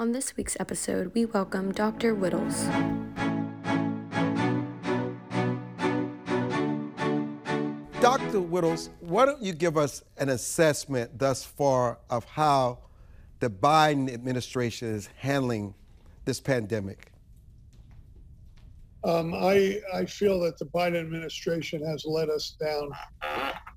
On this week's episode, we welcome Dr. Wittles. Dr. Wittles, why don't you give us an assessment thus far of how the Biden administration is handling this pandemic? Um, I, I feel that the Biden administration has let us down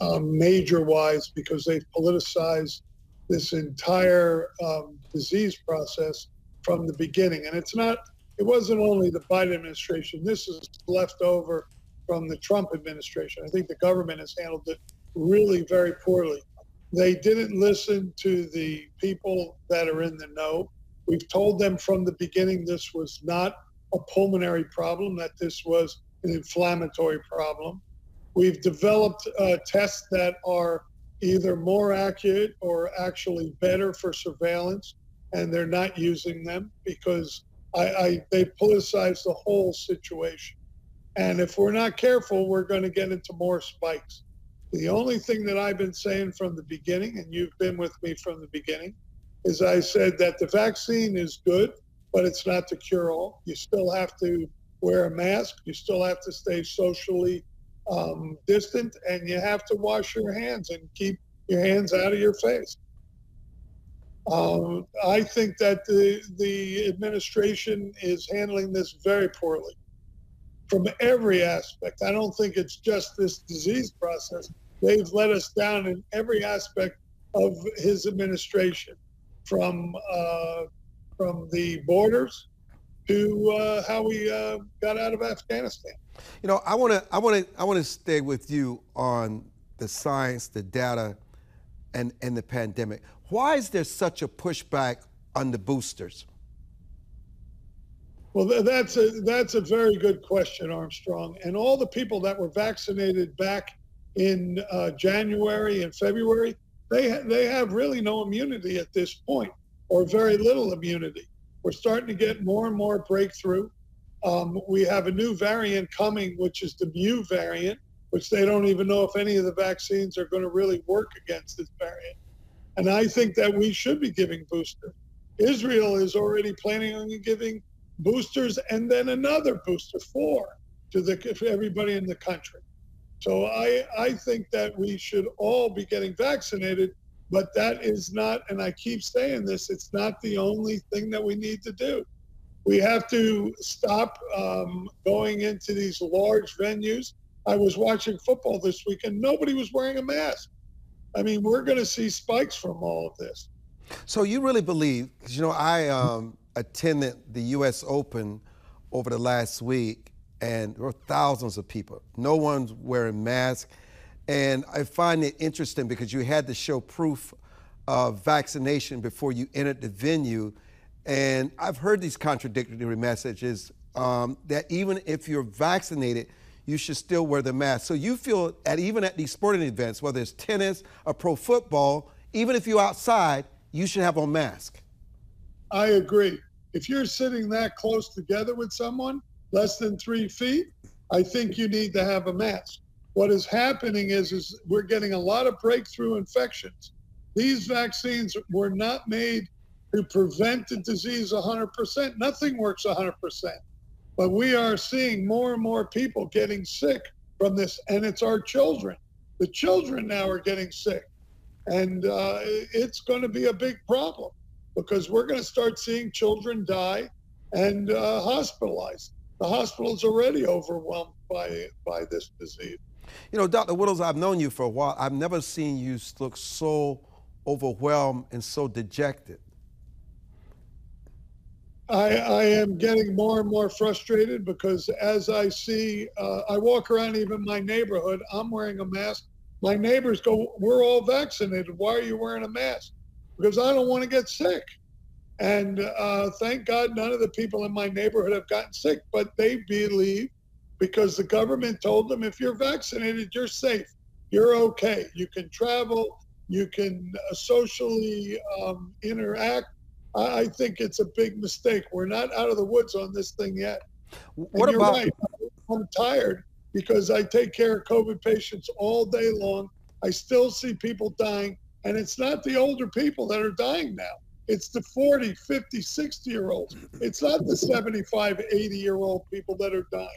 um, major wise because they've politicized this entire um, disease process from the beginning. And it's not, it wasn't only the Biden administration. This is left over from the Trump administration. I think the government has handled it really very poorly. They didn't listen to the people that are in the know. We've told them from the beginning this was not a pulmonary problem, that this was an inflammatory problem. We've developed uh, tests that are either more accurate or actually better for surveillance, and they're not using them because I, I they politicize the whole situation. And if we're not careful, we're going to get into more spikes. The only thing that I've been saying from the beginning, and you've been with me from the beginning, is I said that the vaccine is good, but it's not the cure all. You still have to wear a mask, you still have to stay socially um, distant, and you have to wash your hands and keep your hands out of your face. Um, I think that the the administration is handling this very poorly from every aspect. I don't think it's just this disease process. They've let us down in every aspect of his administration, from uh, from the borders to uh, how we uh, got out of Afghanistan. You know, I want to I want to I want to stay with you on the science, the data, and and the pandemic. Why is there such a pushback on the boosters? Well, that's a that's a very good question, Armstrong. And all the people that were vaccinated back in uh, January and February, they ha- they have really no immunity at this point, or very little immunity. We're starting to get more and more breakthrough. Um, we have a new variant coming, which is the Mu variant, which they don't even know if any of the vaccines are going to really work against this variant. And I think that we should be giving boosters. Israel is already planning on giving boosters and then another booster, four, to the everybody in the country. So I I think that we should all be getting vaccinated, but that is not, and I keep saying this, it's not the only thing that we need to do. We have to stop um, going into these large venues. I was watching football this week and nobody was wearing a mask. I mean, we're going to see spikes from all of this. So you really believe? Because you know, I um, attended the U.S. Open over the last week, and there were thousands of people. No one's wearing masks, and I find it interesting because you had to show proof of vaccination before you entered the venue. And I've heard these contradictory messages um, that even if you're vaccinated, you should still wear the mask. So you feel that even at these sporting events, whether it's tennis or pro football, even if you're outside, you should have a mask. I agree. If you're sitting that close together with someone, less than three feet, I think you need to have a mask. What is happening is, is we're getting a lot of breakthrough infections. These vaccines were not made to prevent the disease 100%. Nothing works 100%. But we are seeing more and more people getting sick from this, and it's our children. The children now are getting sick. And uh, it's going to be a big problem because we're going to start seeing children die and uh, hospitalized. The hospital's already overwhelmed by by this disease. You know, Dr. Wittles, I've known you for a while. I've never seen you look so overwhelmed and so dejected. I, I am getting more and more frustrated because as I see, uh, I walk around even my neighborhood, I'm wearing a mask. My neighbors go, We're all vaccinated. Why are you wearing a mask? because I don't want to get sick. And uh, thank God none of the people in my neighborhood have gotten sick, but they believe because the government told them if you're vaccinated, you're safe, you're okay, you can travel, you can uh, socially um, interact. I, I, think it's a big mistake. We're not out of the woods on this thing yet. What and about? Right. I'm tired because I take care of COVID patients all day long. I still see people dying. And it's not the older people that are dying now. It's the 40, 50, 60 year olds. It's not the 75, 80 year old people that are dying.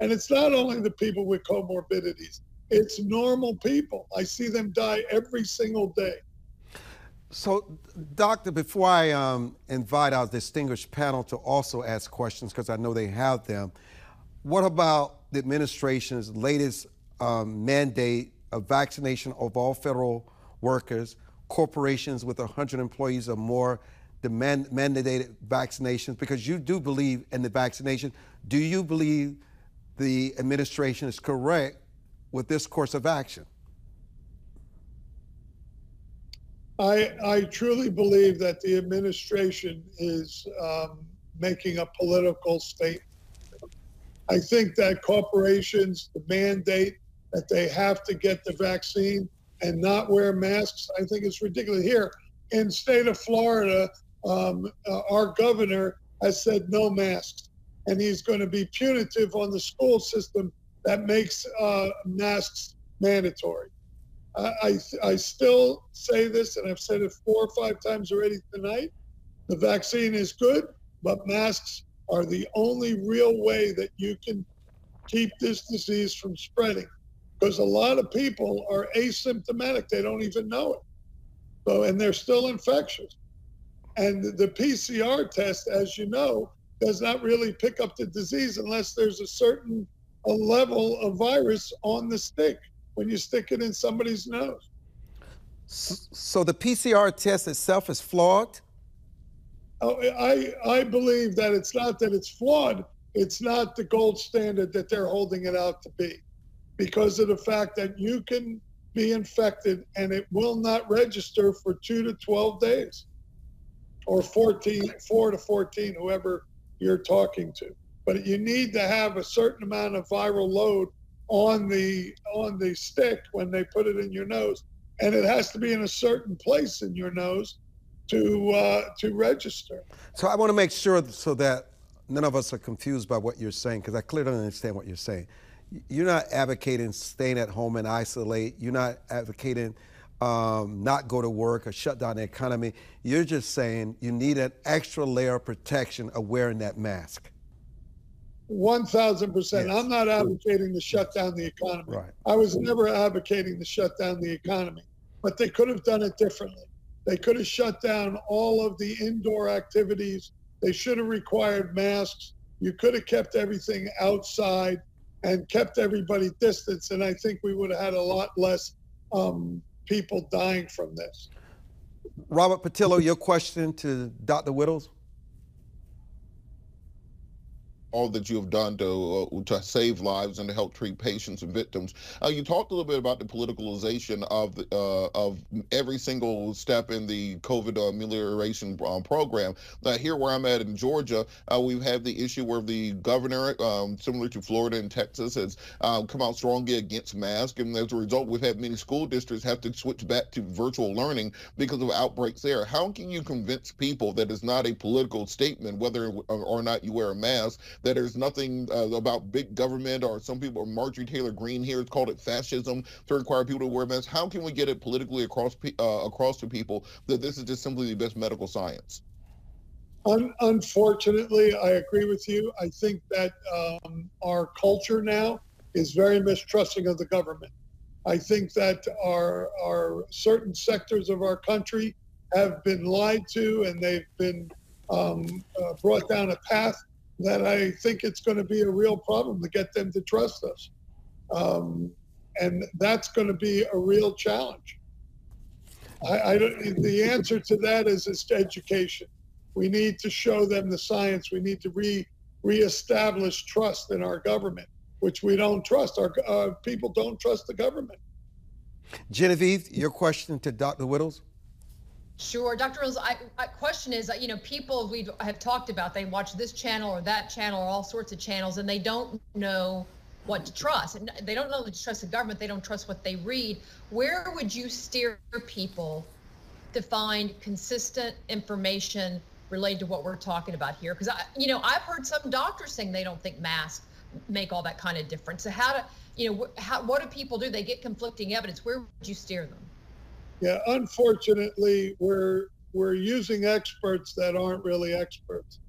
And it's not only the people with comorbidities, it's normal people. I see them die every single day. So, Doctor, before I um, invite our distinguished panel to also ask questions, because I know they have them, what about the administration's latest um, mandate of vaccination of all federal workers, corporations with 100 employees or more, the man- mandated vaccinations? Because you do believe in the vaccination. Do you believe the administration is correct with this course of action? I, I truly believe that the administration is um, making a political statement. I think that corporations, the mandate that they have to get the vaccine and not wear masks, I think it's ridiculous. Here in state of Florida, um, uh, our governor has said no masks, and he's going to be punitive on the school system that makes uh, masks mandatory. I, I still say this, and I've said it four or five times already tonight. The vaccine is good, but masks are the only real way that you can keep this disease from spreading. Because a lot of people are asymptomatic, they don't even know it. So, and they're still infectious. And the PCR test, as you know, does not really pick up the disease unless there's a certain a level of virus on the stick when you stick it in somebody's nose. So the PCR test itself is flawed? Oh, I, I believe that it's not that it's flawed. It's not the gold standard that they're holding it out to be because of the fact that you can be infected and it will not register for two to 12 days or 14, four to 14, whoever you're talking to. But you need to have a certain amount of viral load on the on the stick when they put it in your nose, and it has to be in a certain place in your nose to uh, to register. So I want to make sure so that none of us are confused by what you're saying because I clearly understand what you're saying. You're not advocating staying at home and isolate. You're not advocating um, not go to work or shut down the economy. You're just saying you need an extra layer of protection of wearing that mask. One thousand percent. I'm not advocating to shut down the economy. Right. I was never advocating to shut down the economy, but they could have done it differently. They could have shut down all of the indoor activities. They should have required masks. You could have kept everything outside and kept everybody distance, and I think we would have had a lot less um, people dying from this. Robert Patillo, your question to Dr. Wittles? All that you have done to uh, to save lives and to help treat patients and victims. Uh, you talked a little bit about the politicalization of the, uh, of every single step in the COVID amelioration um, program. here, where I'm at in Georgia, uh, we've had the issue where the governor, um, similar to Florida and Texas, has uh, come out strongly against masks, and as a result, we've had many school districts have to switch back to virtual learning because of outbreaks there. How can you convince people that it's not a political statement whether or not you wear a mask? That there's nothing uh, about big government or some people, or Marjorie Taylor Greene here has called it fascism to require people to wear masks. How can we get it politically across uh, across to people that this is just simply the best medical science? Un- unfortunately, I agree with you. I think that um, our culture now is very mistrusting of the government. I think that our our certain sectors of our country have been lied to and they've been um, uh, brought down a path that I think it's going to be a real problem to get them to trust us. Um, and that's going to be a real challenge. I, I don't, the answer to that is it's education. We need to show them the science. We need to re reestablish trust in our government, which we don't trust. Our uh, people don't trust the government. Genevieve, your question to Dr. Wittles. Sure, Dr. Rose. I, I, question is, uh, you know, people we have talked about, they watch this channel or that channel or all sorts of channels, and they don't know what to trust. And they don't know to trust the government. They don't trust what they read. Where would you steer people to find consistent information related to what we're talking about here? Because I, you know, I've heard some doctors saying they don't think masks make all that kind of difference. So how to, you know, how, what do people do? They get conflicting evidence. Where would you steer them? Yeah, unfortunately, we're we're using experts that aren't really experts.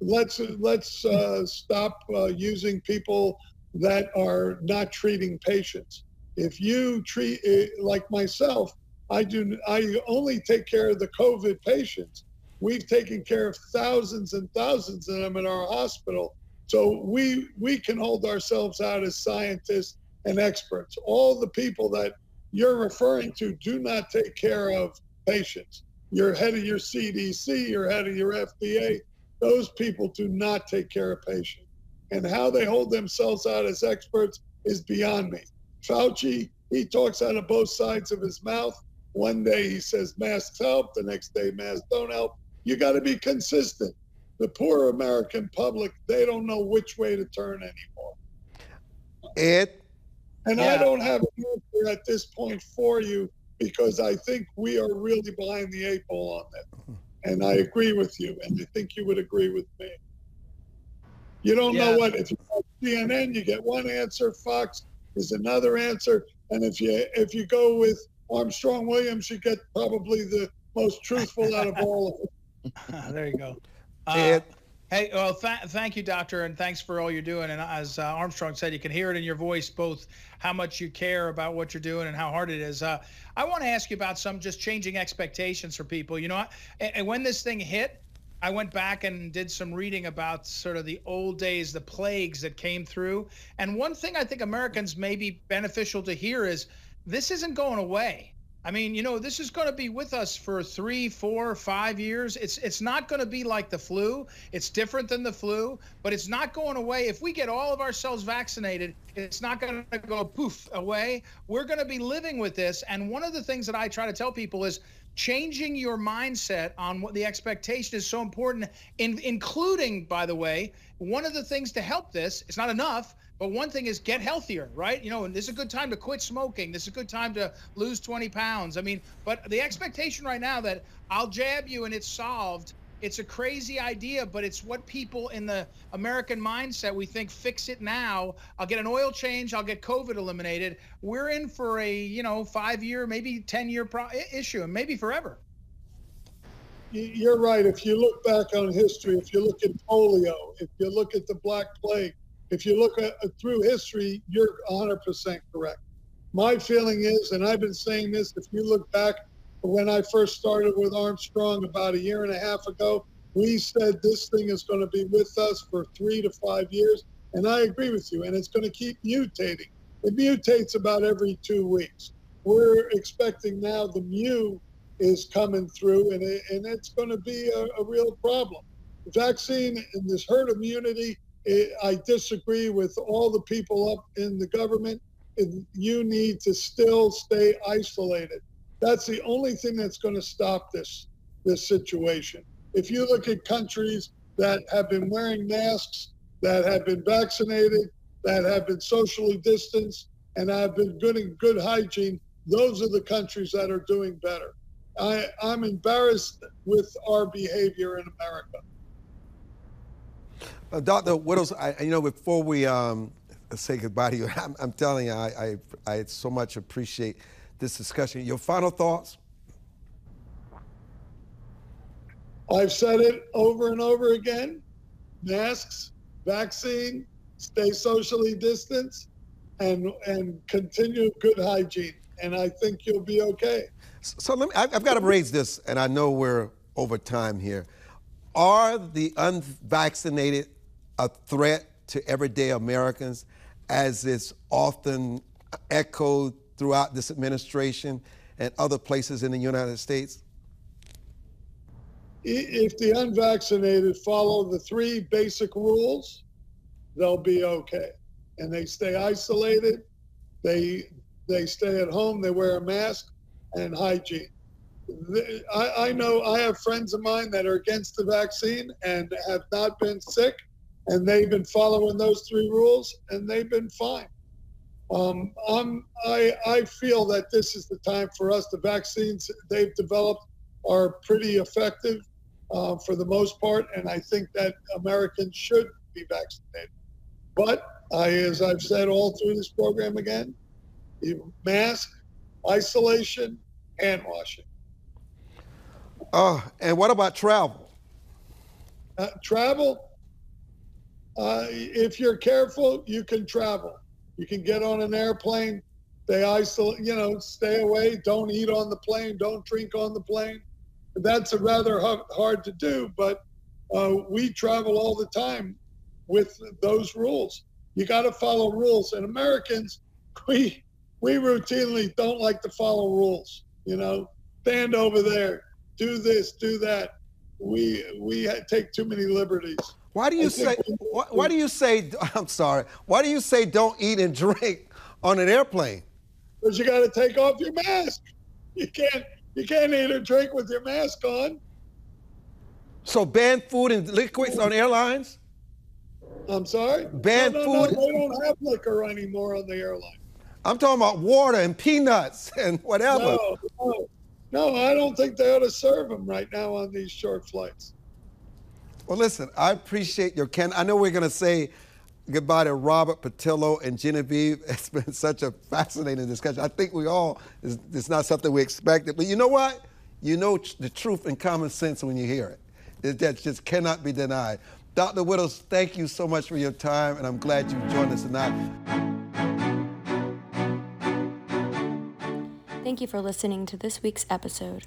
Let's let's uh, stop uh, using people that are not treating patients. If you treat eh, like myself, I do I only take care of the COVID patients. We've taken care of thousands and thousands of them in our hospital. So we we can hold ourselves out as scientists and experts. All the people that you're referring to do not take care of patients. You're head of your CDC, you're head of your FDA. Those people do not take care of patients. And how they hold themselves out as experts is beyond me. Fauci, he talks out of both sides of his mouth. One day he says masks help, the next day masks don't help. You got to be consistent. The poor American public, they don't know which way to turn anymore. It. And yeah. I don't have an answer at this point for you because I think we are really behind the eight ball on that. And I agree with you, and I think you would agree with me. You don't yeah. know what if you go CNN, you get one answer. Fox is another answer, and if you if you go with Armstrong Williams, you get probably the most truthful out of all of them. there you go. Uh, Hey, well, th- thank you, doctor, and thanks for all you're doing. And as uh, Armstrong said, you can hear it in your voice, both how much you care about what you're doing and how hard it is. Uh, I want to ask you about some just changing expectations for people. You know, and when this thing hit, I went back and did some reading about sort of the old days, the plagues that came through. And one thing I think Americans may be beneficial to hear is this isn't going away. I mean, you know, this is going to be with us for three, four, five years. It's it's not going to be like the flu. It's different than the flu, but it's not going away. If we get all of ourselves vaccinated, it's not going to go poof away. We're going to be living with this. And one of the things that I try to tell people is changing your mindset on what the expectation is so important, in, including, by the way, one of the things to help this. It's not enough but one thing is get healthier, right? You know, and this is a good time to quit smoking. This is a good time to lose 20 pounds. I mean, but the expectation right now that I'll jab you and it's solved, it's a crazy idea, but it's what people in the American mindset we think fix it now. I'll get an oil change, I'll get COVID eliminated. We're in for a, you know, 5-year, maybe 10-year pro- issue and maybe forever. You're right. If you look back on history, if you look at polio, if you look at the Black Plague, if you look at, through history, you're 100% correct. My feeling is, and I've been saying this, if you look back when I first started with Armstrong about a year and a half ago, we said this thing is going to be with us for three to five years. And I agree with you. And it's going to keep mutating. It mutates about every two weeks. We're expecting now the mu is coming through, and, it, and it's going to be a, a real problem. Vaccine and this herd immunity Eh, I disagree with all the people up in the government. You need to still stay isolated. That's the only thing that's going to stop this this situation. If you look at countries that have been wearing masks, that have been vaccinated, that have been socially distanced, and have been good in good hygiene, those are the countries that are doing better. I, I'm embarrassed with our behavior in America. Uh, Dr. Wittles, I, you know, before we um, say goodbye to you, I'm, I'm telling you, I, I, I, so much appreciate this discussion. Your final thoughts? I've said it over and over again masks, vaccine, stay socially distanced, and, and continue good hygiene. And I think you'll be okay. So let me, I've got to raise this, and I know we're over time here. Are the unvaccinated a threat to everyday Americans, as is often echoed throughout this administration and other places in the United States? If the unvaccinated follow the three basic rules, they'll be okay. And they stay isolated, they they stay at home, they wear a mask, and hygiene. I, I know I have friends of mine that are against the vaccine and have not been sick, and they've been following those three rules, and they've been fine. Um, I, I feel that this is the time for us. The vaccines they've developed are pretty effective uh, for the most part, and I think that Americans should be vaccinated. But I, as I've said all through this program again, mask, isolation, hand washing. Oh, and what about travel? Uh, travel, uh, if you're careful, you can travel. You can get on an airplane. They isolate, you know, stay away. Don't eat on the plane. Don't drink on the plane. That's a rather hard to do, but uh, we travel all the time with those rules. You got to follow rules. And Americans, we we routinely don't like to follow rules. You know, stand over there, do this, do that. We we take too many liberties. Why do you say? Why, why do you say? I'm sorry. Why do you say don't eat and drink on an airplane? Because you got to take off your mask. You can't you can't eat or drink with your mask on. So ban food and liquids on airlines? I'm sorry? Ban no, no, food? No, they don't have liquor anymore on the airline. I'm talking about water and peanuts and whatever. No, no, no, I don't think they ought to serve them right now on these short flights. Well, listen, I appreciate your can. I know we're going to say goodbye to Robert Patillo and Genevieve. It's been such a fascinating discussion. I think we all, it's, not something we expected. But you know what? You know the truth and common sense when you hear it. it that just cannot be denied. Dr. Wittles, thank you so much for your time, and I'm glad you joined us tonight. Thank you for listening to this week's episode.